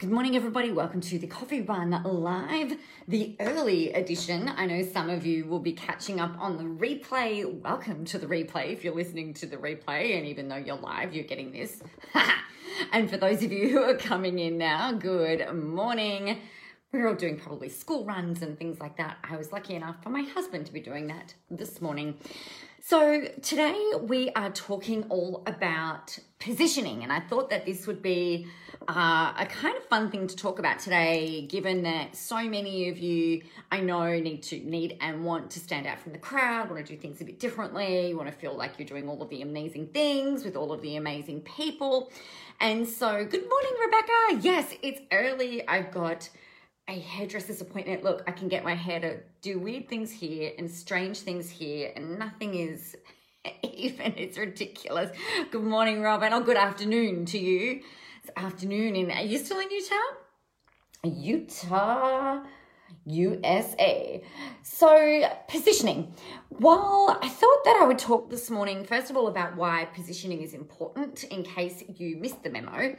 Good morning, everybody. Welcome to the Coffee Run Live, the early edition. I know some of you will be catching up on the replay. Welcome to the replay if you're listening to the replay, and even though you're live, you're getting this. and for those of you who are coming in now, good morning. We're all doing probably school runs and things like that. I was lucky enough for my husband to be doing that this morning. So, today we are talking all about positioning, and I thought that this would be uh, a kind of fun thing to talk about today, given that so many of you I know need to need and want to stand out from the crowd, want to do things a bit differently, you want to feel like you're doing all of the amazing things with all of the amazing people. And so, good morning, Rebecca. Yes, it's early. I've got a hairdresser's appointment. Look, I can get my hair to do weird things here and strange things here, and nothing is even. It's ridiculous. Good morning, Robin. Oh, good afternoon to you. It's afternoon in. Are you still in Utah? Utah. USA. So, positioning. While I thought that I would talk this morning, first of all, about why positioning is important in case you missed the memo,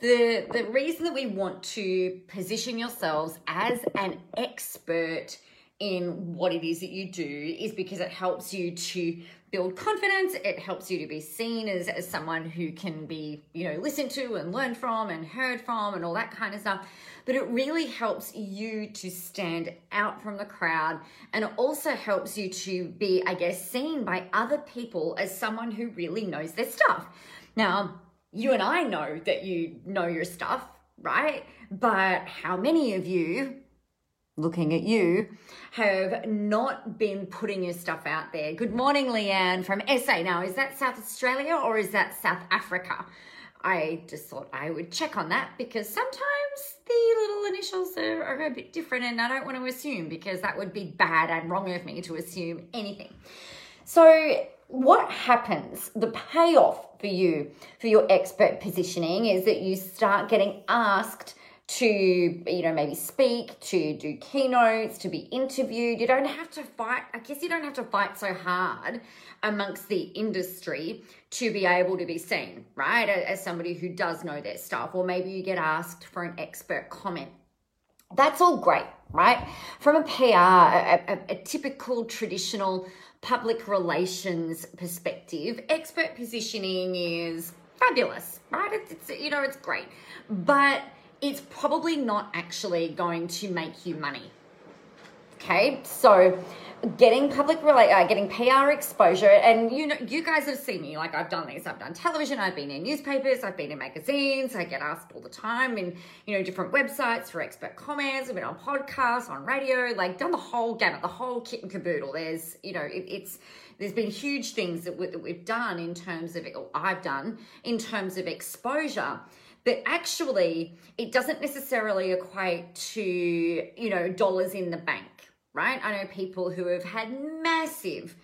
the, the reason that we want to position yourselves as an expert in what it is that you do is because it helps you to build confidence it helps you to be seen as, as someone who can be you know listened to and learned from and heard from and all that kind of stuff. But it really helps you to stand out from the crowd and it also helps you to be i guess seen by other people as someone who really knows their stuff. Now you and i know that you know your stuff right? But how many of you looking at you, have not been putting your stuff out there. Good morning, Leanne from SA. Now, is that South Australia or is that South Africa? I just thought I would check on that because sometimes the little initials are, are a bit different and I don't want to assume because that would be bad and wrong of me to assume anything. So, what happens, the payoff for you for your expert positioning is that you start getting asked to you know maybe speak to do keynotes to be interviewed. You don't have to fight i guess you don't have to fight so hard amongst the industry to be able to be seen right as somebody who does know their stuff. Or maybe you get asked for an expert comment. That's all great right? From a pr a, a, a typical traditional public relations perspective expert positioning is fabulous right? It's, it's you know it's great. But it's probably not actually going to make you money. Okay, so getting public relate, uh, getting PR exposure, and you know, you guys have seen me. Like I've done this. I've done television. I've been in newspapers. I've been in magazines. I get asked all the time in you know different websites for expert comments. I've been on podcasts, on radio. Like done the whole gamut, the whole kit and caboodle. There's you know, it, it's there's been huge things that, we, that we've done in terms of, I've done in terms of exposure but actually it doesn't necessarily equate to you know dollars in the bank right? I know people who have had massive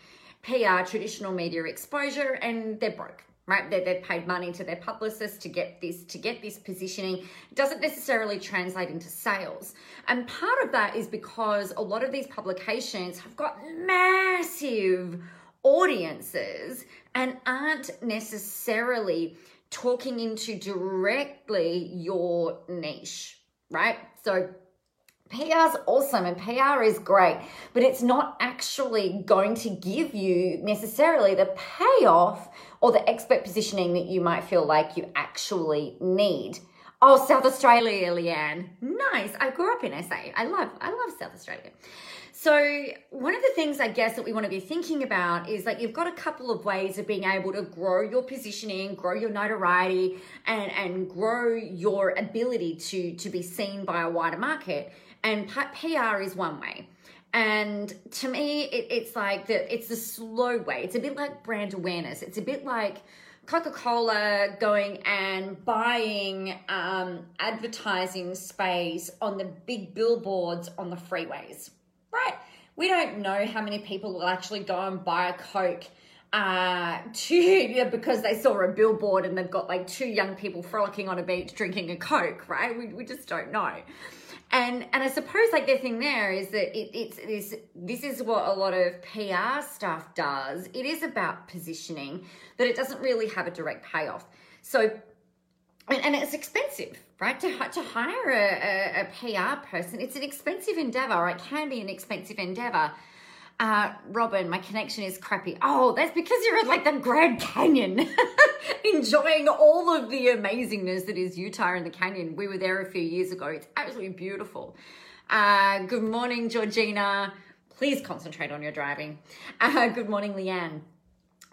pr traditional media exposure and they're broke right? They they've paid money to their publicist to get this to get this positioning. It doesn't necessarily translate into sales. And part of that is because a lot of these publications have got massive audiences and aren't necessarily talking into directly your niche, right? So PR is awesome and PR is great, but it's not actually going to give you necessarily the payoff or the expert positioning that you might feel like you actually need. Oh, South Australia, Leanne. Nice. I grew up in SA. I love I love South Australia. So, one of the things I guess that we want to be thinking about is that you've got a couple of ways of being able to grow your positioning, grow your notoriety, and, and grow your ability to, to be seen by a wider market. And PR is one way. And to me, it, it's like the it's the slow way. It's a bit like brand awareness. It's a bit like Coca Cola going and buying um, advertising space on the big billboards on the freeways right? We don't know how many people will actually go and buy a Coke uh, to yeah, because they saw a billboard and they've got like two young people frolicking on a beach drinking a Coke, right? We, we just don't know. And and I suppose like the thing there is that it, it's this this is what a lot of PR stuff does. It is about positioning, but it doesn't really have a direct payoff. So and it's expensive, right? To, to hire a, a, a PR person, it's an expensive endeavor, or it can be an expensive endeavor. Uh, Robin, my connection is crappy. Oh, that's because you're at like the Grand Canyon, enjoying all of the amazingness that is Utah and the canyon. We were there a few years ago. It's absolutely beautiful. Uh, good morning, Georgina. Please concentrate on your driving. Uh, good morning, Leanne.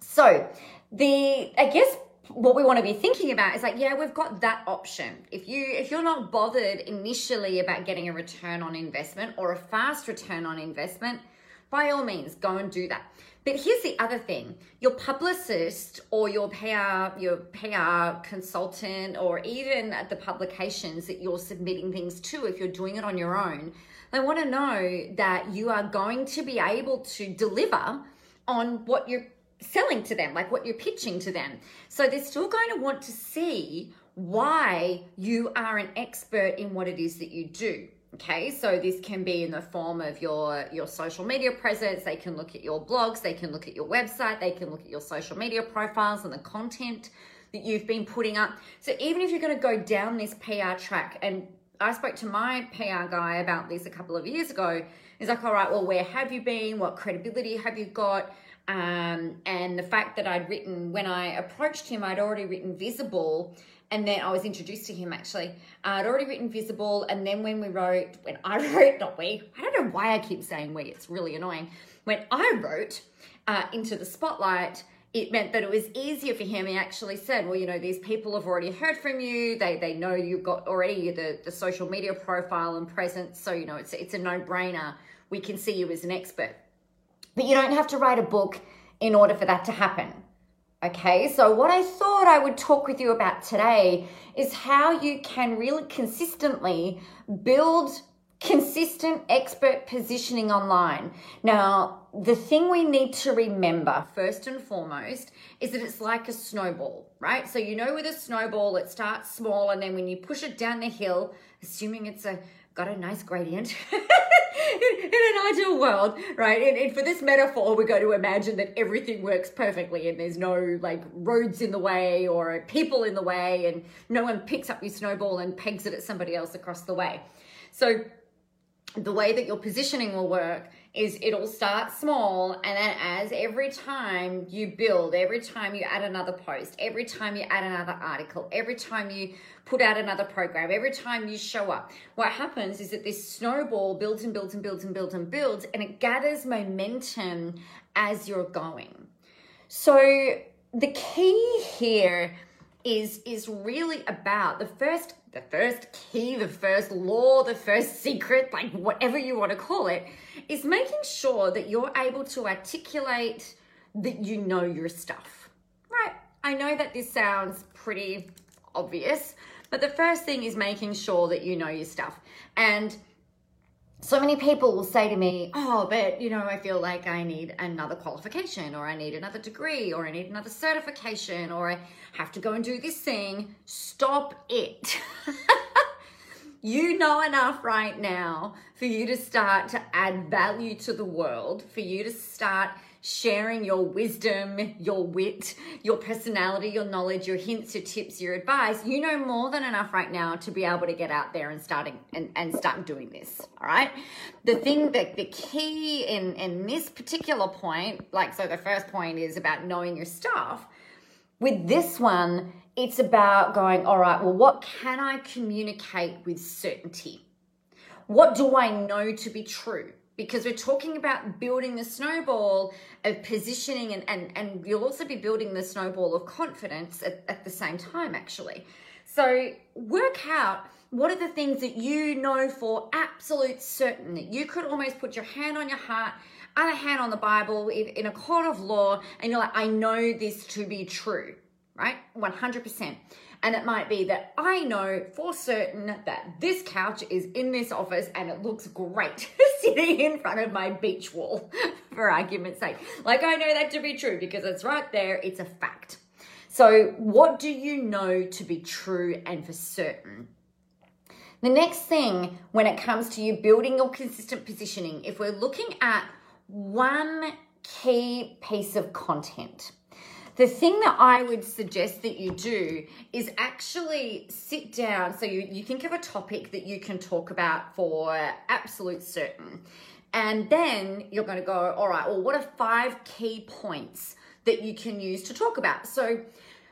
So, the I guess what we want to be thinking about is like yeah we've got that option. If you if you're not bothered initially about getting a return on investment or a fast return on investment by all means go and do that. But here's the other thing. Your publicist or your PR your PR consultant or even the publications that you're submitting things to if you're doing it on your own they want to know that you are going to be able to deliver on what you're selling to them, like what you're pitching to them. So they're still going to want to see why you are an expert in what it is that you do. Okay, so this can be in the form of your your social media presence. They can look at your blogs, they can look at your website, they can look at your social media profiles and the content that you've been putting up. So even if you're going to go down this PR track, and I spoke to my PR guy about this a couple of years ago. He's like, all right, well, where have you been? What credibility have you got? Um, and the fact that I'd written, when I approached him, I'd already written Visible. And then I was introduced to him actually. Uh, I'd already written Visible. And then when we wrote, when I wrote, not we, I don't know why I keep saying we, it's really annoying. When I wrote uh, Into the Spotlight, it meant that it was easier for him. He actually said, well, you know, these people have already heard from you. They they know you've got already the, the social media profile and presence. So, you know, it's, it's a no brainer. We can see you as an expert. But you don't have to write a book in order for that to happen. Okay, so what I thought I would talk with you about today is how you can really consistently build consistent expert positioning online. Now, the thing we need to remember first and foremost is that it's like a snowball, right? So, you know, with a snowball, it starts small and then when you push it down the hill, assuming it's a got a nice gradient. in, an ideal world, right? And, and, for this metaphor, we're going to imagine that everything works perfectly and there's no like roads in the way or people in the way, and no one picks up your snowball and pegs it at somebody else across the way. So, the way that your positioning will work is it'll start small and then as every time you build every time you add another post every time you add another article every time you put out another program every time you show up what happens is that this snowball builds and builds and builds and builds and builds and it gathers momentum as you're going. So the key here is is really about the first the first key, the first law, the first secret, like whatever you want to call it, is making sure that you're able to articulate that you know your stuff. Right? I know that this sounds pretty obvious, but the first thing is making sure that you know your stuff. And so many people will say to me, Oh, but you know, I feel like I need another qualification, or I need another degree, or I need another certification, or I have to go and do this thing. Stop it. you know enough right now for you to start to add value to the world, for you to start sharing your wisdom, your wit, your personality, your knowledge, your hints, your tips, your advice, you know more than enough right now to be able to get out there and starting and, and start doing this. All right. The thing that the key in in this particular point, like so the first point is about knowing your stuff. With this one, it's about going, all right, well, what can I communicate with certainty? What do I know to be true? Because we're talking about building the snowball of positioning and, and, and you'll also be building the snowball of confidence at, at the same time actually. So work out what are the things that you know for absolute certain that you could almost put your hand on your heart other hand on the bible in a court of law and you're like i know this to be true right? 100% and it might be that I know for certain that this couch is in this office and it looks great sitting in front of my beach wall, for argument's sake. Like, I know that to be true because it's right there, it's a fact. So, what do you know to be true and for certain? The next thing when it comes to you building your consistent positioning, if we're looking at one key piece of content, the thing that I would suggest that you do is actually sit down. So you, you think of a topic that you can talk about for absolute certain. And then you're going to go, all right, well, what are five key points that you can use to talk about? So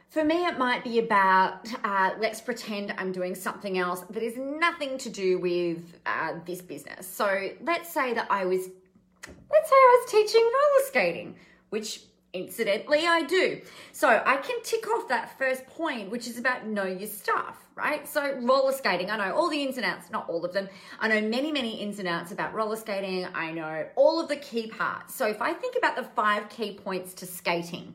for me, it might be about uh, let's pretend I'm doing something else that is nothing to do with uh, this business. So let's say that I was, let's say I was teaching roller skating, which incidentally I do. So I can tick off that first point, which is about know your stuff, right? So roller skating, I know all the ins and outs, not all of them. I know many, many ins and outs about roller skating. I know all of the key parts. So if I think about the five key points to skating,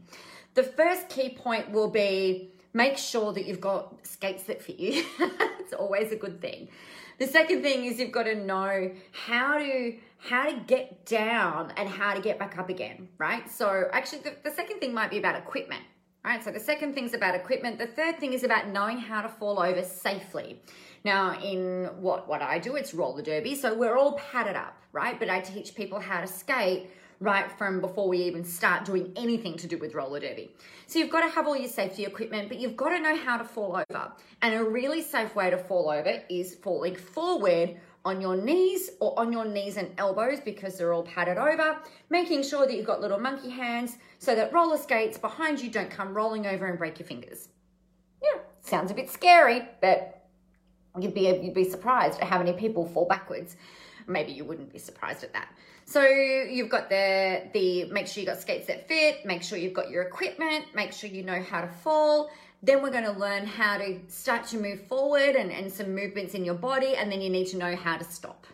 the first key point will be make sure that you've got skates that fit you. it's always a good thing. The second thing is you've got to know how to how to get down and how to get back up again, right? So actually the, the second thing might be about equipment. Right, so the second thing's about equipment. The third thing is about knowing how to fall over safely. Now, in what what I do, it's roller derby, so we're all padded up, right? But I teach people how to skate right from before we even start doing anything to do with roller derby. So you've got to have all your safety equipment, but you've got to know how to fall over. And a really safe way to fall over is falling forward on your knees or on your knees and elbows because they're all padded over, making sure that you've got little monkey hands so that roller skates behind you don't come rolling over and break your fingers. Yeah, sounds a bit scary, but you'd be you'd be surprised at how many people fall backwards. Maybe you wouldn't be surprised at that. So you've got the, the make sure you got skates that fit, make sure you've got your equipment, make sure you know how to fall. Then we're going to learn how to start to move forward and, and some movements in your body. And then you need to know how to stop.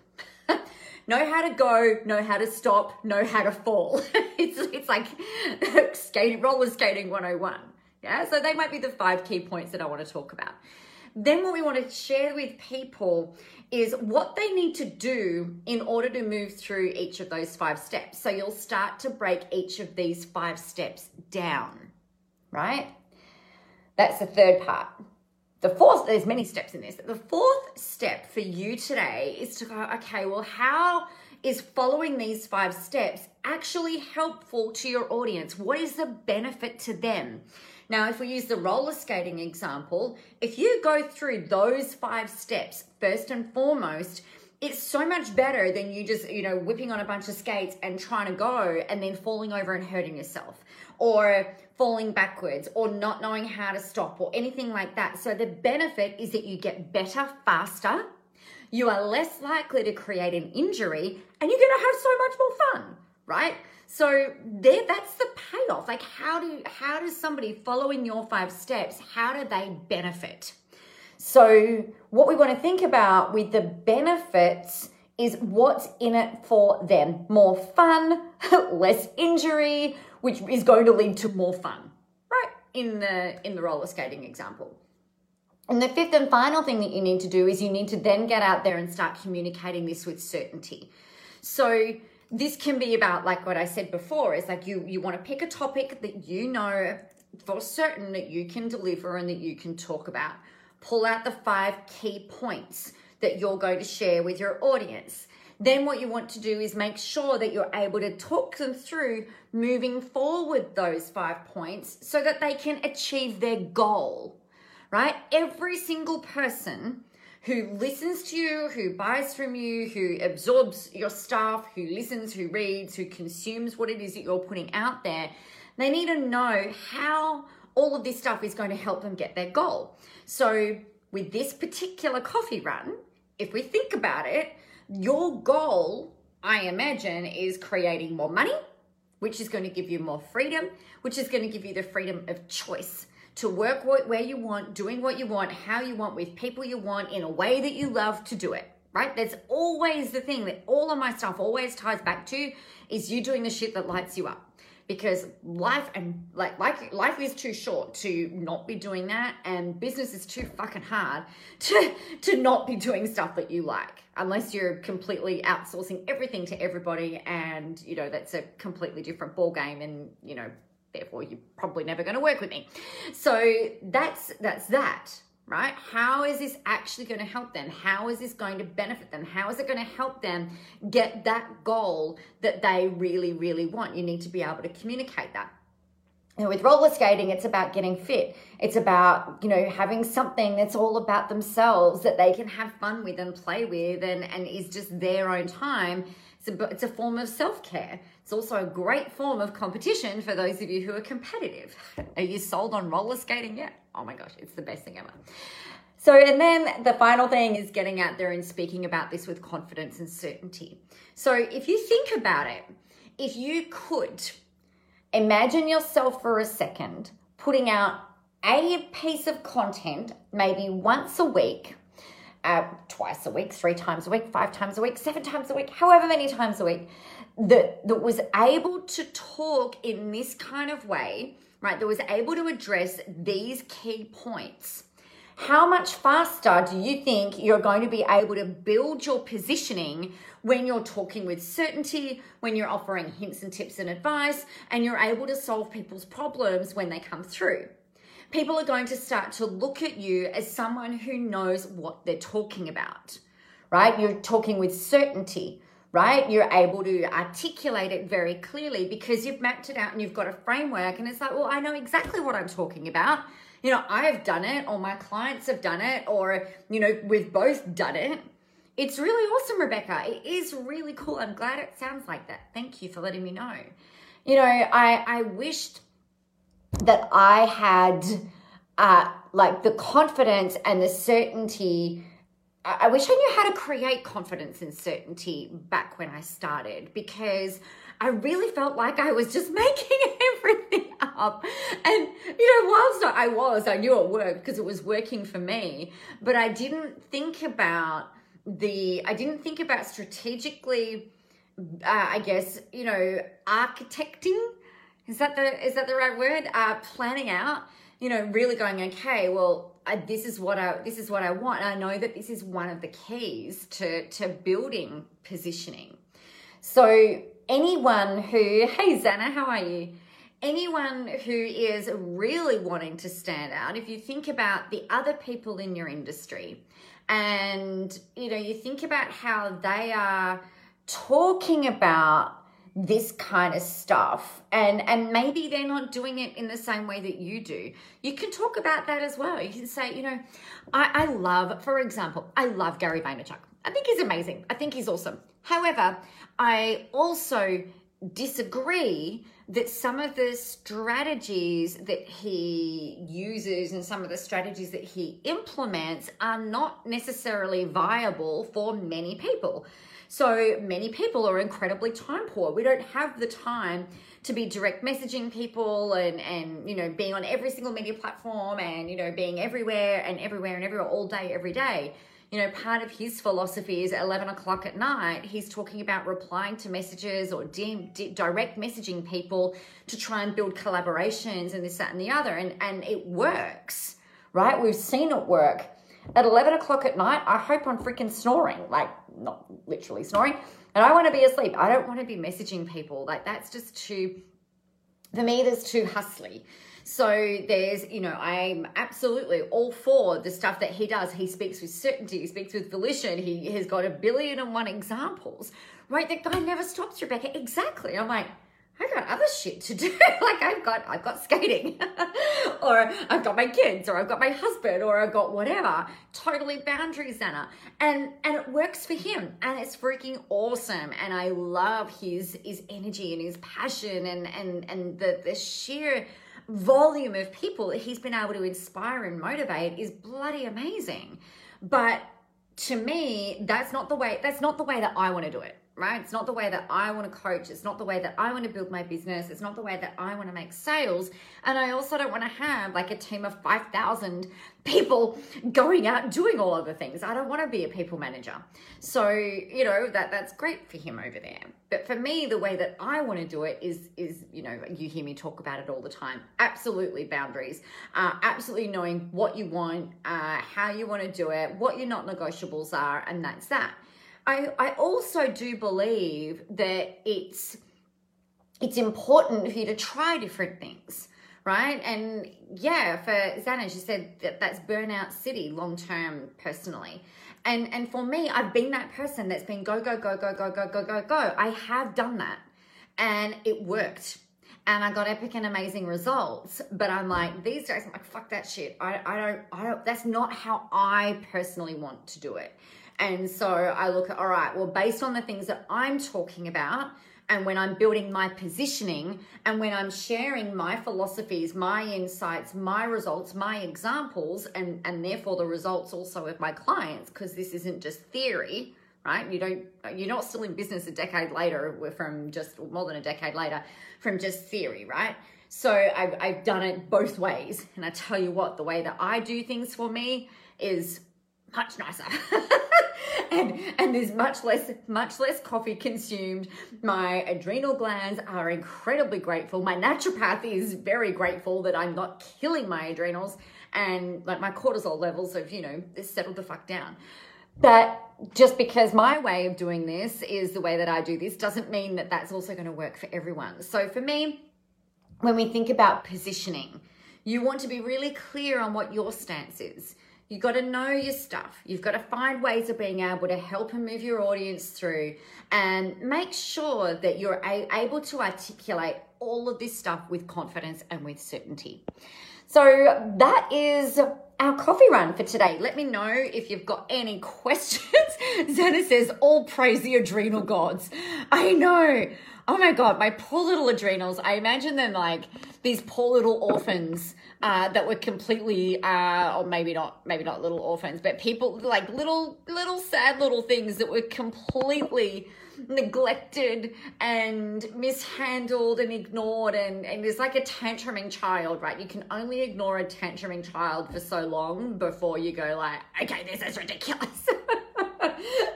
know how to go, know how to stop, know how to fall. it's, it's like skating, roller skating 101. Yeah, so they might be the five key points that I want to talk about. Then, what we want to share with people is what they need to do in order to move through each of those five steps. So, you'll start to break each of these five steps down, right? That's the third part. The fourth, there's many steps in this. The fourth step for you today is to go, okay, well, how is following these five steps actually helpful to your audience? What is the benefit to them? Now, if we use the roller skating example, if you go through those five steps, first and foremost, it's so much better than you just, you know, whipping on a bunch of skates and trying to go and then falling over and hurting yourself or falling backwards or not knowing how to stop or anything like that. So the benefit is that you get better faster. You are less likely to create an injury and you're going to have so much more fun, right? So there, that's the payoff. Like how do how does somebody following your five steps, how do they benefit? So what we want to think about with the benefits is what's in it for them. More fun, less injury, which is going to lead to more fun. Right? In the in the roller skating example. And the fifth and final thing that you need to do is you need to then get out there and start communicating this with certainty. So this can be about like what I said before is like you you want to pick a topic that you know for certain that you can deliver and that you can talk about. Pull out the five key points that you're going to share with your audience. Then what you want to do is make sure that you're able to talk them through moving forward those five points so that they can achieve their goal. Right? Every single person who listens to you, who buys from you, who absorbs your stuff, who listens, who reads, who consumes what it is that you're putting out there, they need to know how all of this stuff is going to help them get their goal. So, with this particular coffee run, if we think about it, your goal, I imagine, is creating more money, which is going to give you more freedom, which is going to give you the freedom of choice to work where you want, doing what you want, how you want, with people you want, in a way that you love to do it, right? That's always the thing that all of my stuff always ties back to is you doing the shit that lights you up. Because life and like like life is too short to not be doing that, and business is too fucking hard to to not be doing stuff that you like, unless you're completely outsourcing everything to everybody, and you know that's a completely different ball game, and you know therefore you're probably never going to work with me. So that's that's that, right? How is this actually going to help them? How is this going to benefit them? How is it going to help them get that goal that they really really want? You need to be able to communicate that. know, with roller skating, it's about getting fit. It's about, you know, having something that's all about themselves that they can have fun with and play with and, and is just their own time. It's a, it's a form of self care. It's also a great form of competition for those of you who are competitive. Are you sold on roller skating yet? Oh my gosh, it's the best thing ever. So, and then the final thing is getting out there and speaking about this with confidence and certainty. So, if you think about it, if you could imagine yourself for a second putting out a piece of content maybe once a week, uh, twice a week, three times a week, five times a week, seven times a week, however many times a week, that, that was able to talk in this kind of way, right? That was able to address these key points. How much faster do you think you're going to be able to build your positioning when you're talking with certainty, when you're offering hints and tips and advice, and you're able to solve people's problems when they come through. People are going to start to look at you as someone who knows what they're talking about, right? You're talking with certainty, right? You're able to articulate it very clearly because you've mapped it out and you've got a framework, and it's like, well, I know exactly what I'm talking about. You know, I have done it, or my clients have done it, or, you know, we've both done it it's really awesome, Rebecca. It is really cool. I'm glad it sounds like that. Thank you for letting me know. You know, I I wished that I had uh, like the confidence and the certainty. I wish I knew how to create confidence and certainty back when I started because I really felt like I was just making everything up. And, you know, whilst I was, I knew it worked because it was working for me, but I didn't think about the I didn't think about strategically uh, I guess you know architecting is that the is that the right word? Uh, planning out you know really going okay well I, this is what I this is what I want. And I know that this is one of the keys to to building positioning. So anyone who hey Zana how are you? Anyone who is really wanting to stand out if you think about the other people in your industry and you know you think about how they are talking about this kind of stuff. And and maybe they're not doing it in the same way that you do. You can talk about that as well. You can say you know i, I love for example i love gary vaynerchuk. I think he's amazing. I think he's awesome. However i also disagree that some of the strategies that he uses and some of the strategies that he implements are not necessarily viable for many people. So many people are incredibly time poor. We don't have the time to be direct messaging people and and you know being on every single media platform and you know being everywhere and everywhere and everywhere all day every day you know, part of his philosophy is at 11 o'clock at night, he's talking about replying to messages or di- di- direct messaging people to try and build collaborations and this, that, and the other. And, and it works, right? We've seen it work. At 11 o'clock at night, I hope I'm freaking snoring, like not literally snoring. And I want to be asleep. I don't want to be messaging people. Like that's just too, for me, that's too hustly. So there's, you know, I'm absolutely all for the stuff that he does. He speaks with certainty, he speaks with volition, he has got a billion and one examples, right? That guy never stops, Rebecca. Exactly. I'm like, I got other shit to do. like I've got I've got skating. or I've got my kids or I've got my husband or I've got whatever. Totally boundaries, Anna. And and it works for him and it's freaking awesome. And I love his his energy and his passion and and and the the sheer volume of people that he's been able to inspire and motivate is bloody amazing. But to me, that's not the way that's not the way that I want to do it right? It's not the way that I want to coach. It's not the way that I want to build my business. It's not the way that I want to make sales. And I also don't want to have like a team of 5,000 people going out doing all of the things. I don't want to be a people manager. So, you know, that that's great for him over there. But for me, the way that I want to do it is is, you know, you hear me talk about it all the time. Absolutely boundaries. Uh, absolutely knowing what you want, uh, how you want to do it, what your not negotiables are, and that's that. I, I also do believe that it's it's important for you to try different things, right? And yeah, for Zana, she said that that's burnout city long term personally. And and for me, I've been that person that's been go, go, go, go, go, go, go, go, go. I have done that. And it worked. and I got epic and amazing results. But I'm like, these days, I'm like, fuck that shit. I, I don't, I don't, that's not how I personally want to do it. And so I look at, all right, well, based on the things that I'm talking about, and when I'm building my positioning, and when I'm sharing my philosophies, my insights, my results, my examples, and, and therefore the results also of my clients, because this isn't just theory, right? You don't, you're not still in business a decade later from just more than a decade later from just theory, right? So I've, I've done it both ways. And I tell you what, the way that I do things for me is much nicer. and and there's much less much less coffee consumed. My adrenal glands are incredibly grateful. My naturopath is very grateful that I'm not killing my adrenals and like my cortisol levels have, you know, settled the fuck down. But just because my way of doing this is the way that I do this doesn't mean that that's also going to work for everyone. So for me, when we think about positioning, you want to be really clear on what your stance is. You've got to know your stuff. You've got to find ways of being able to help and move your audience through and make sure that you're able to articulate all of this stuff with confidence and with certainty. So that is our coffee run for today. Let me know if you've got any questions. Zana says, all praise the adrenal gods. I know. Oh my God, my poor little adrenals. I imagine them like these poor little orphans uh, that were completely, uh, or maybe not, maybe not little orphans, but people like little, little sad little things that were completely neglected and mishandled and ignored and, and it's like a tantruming child right you can only ignore a tantruming child for so long before you go like okay this is ridiculous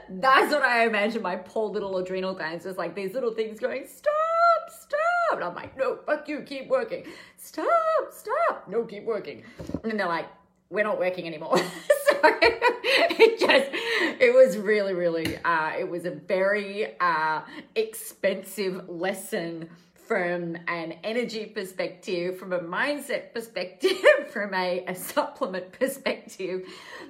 that's what i imagine my poor little adrenal glands just like these little things going stop stop. And i'm like no fuck you keep working. Stop stop. No keep working. And they're like we're not working anymore. so it just, it was really, really, uh, it was a very uh, expensive lesson from an energy perspective, from a mindset perspective, from a, a supplement perspective.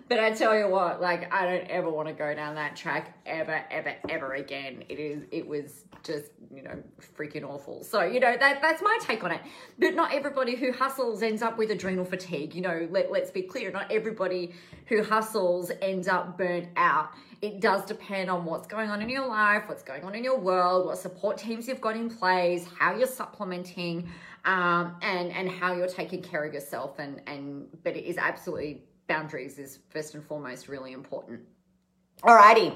But I tell you what, like I don't ever want to go down that track ever, ever, ever again. It is it was just, you know, freaking awful. So, you know, that that's my take on it. But not everybody who hustles ends up with adrenal fatigue. You know, let, let's be clear, not everybody who hustles ends up burnt out it does depend on what's going on in your life, what's going on in your world, what support teams you've got in place, how you're supplementing, um, and and how you're taking care of yourself. And and but it is absolutely boundaries is first and foremost really important. Alrighty.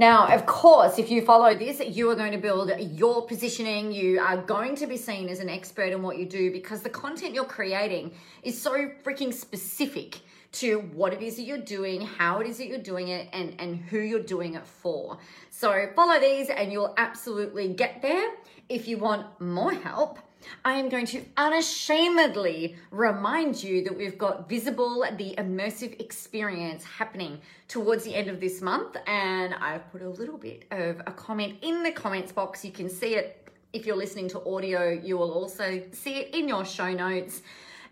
Now, of course, if you follow this, you are going to build your positioning. You are going to be seen as an expert in what you do because the content you're creating is so freaking specific to what it is that you're doing, how it is that you're doing it, and, and who you're doing it for. So follow these and you'll absolutely get there. If you want more help, I am going to unashamedly remind you that we've got Visible, the immersive experience happening towards the end of this month. And I've put a little bit of a comment in the comments box. You can see it if you're listening to audio, you will also see it in your show notes.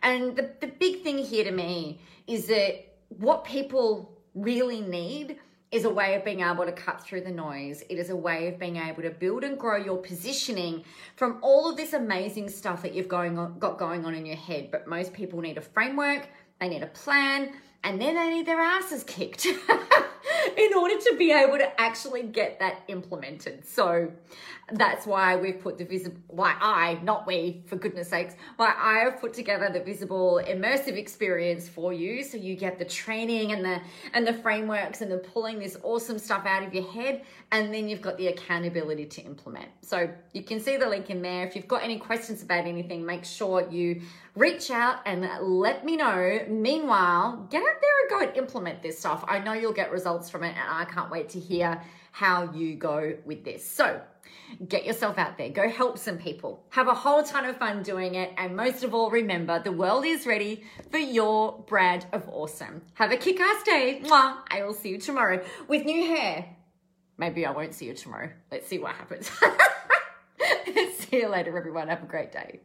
And the, the big thing here to me is that what people really need is a way of being able to cut through the noise. It is a way of being able to build and grow your positioning from all of this amazing stuff that you've going on, got going on in your head. But most people need a framework, they need a plan, and then they need their asses kicked in order to be able to actually get that implemented. So that's why we've put the visible, why I, not we, for goodness sakes, why I have put together the visible immersive experience for you. So you get the training and the, and the frameworks and the pulling this awesome stuff out of your head. And then you've got the accountability to implement. So you can see the link in there. If you've got any questions about anything, make sure you reach out and let me know. Meanwhile, get out there and go and implement this stuff. I know you'll get results from it and I can't wait to hear how you go with this. So get yourself out there, go help some people, have a whole ton of fun doing it. And most of all, remember the world is ready for your brand of awesome. Have a kick ass day. Mwah. I will see you tomorrow with new hair. Maybe I won't see you tomorrow. Let's see what happens. see you later, everyone. Have a great day.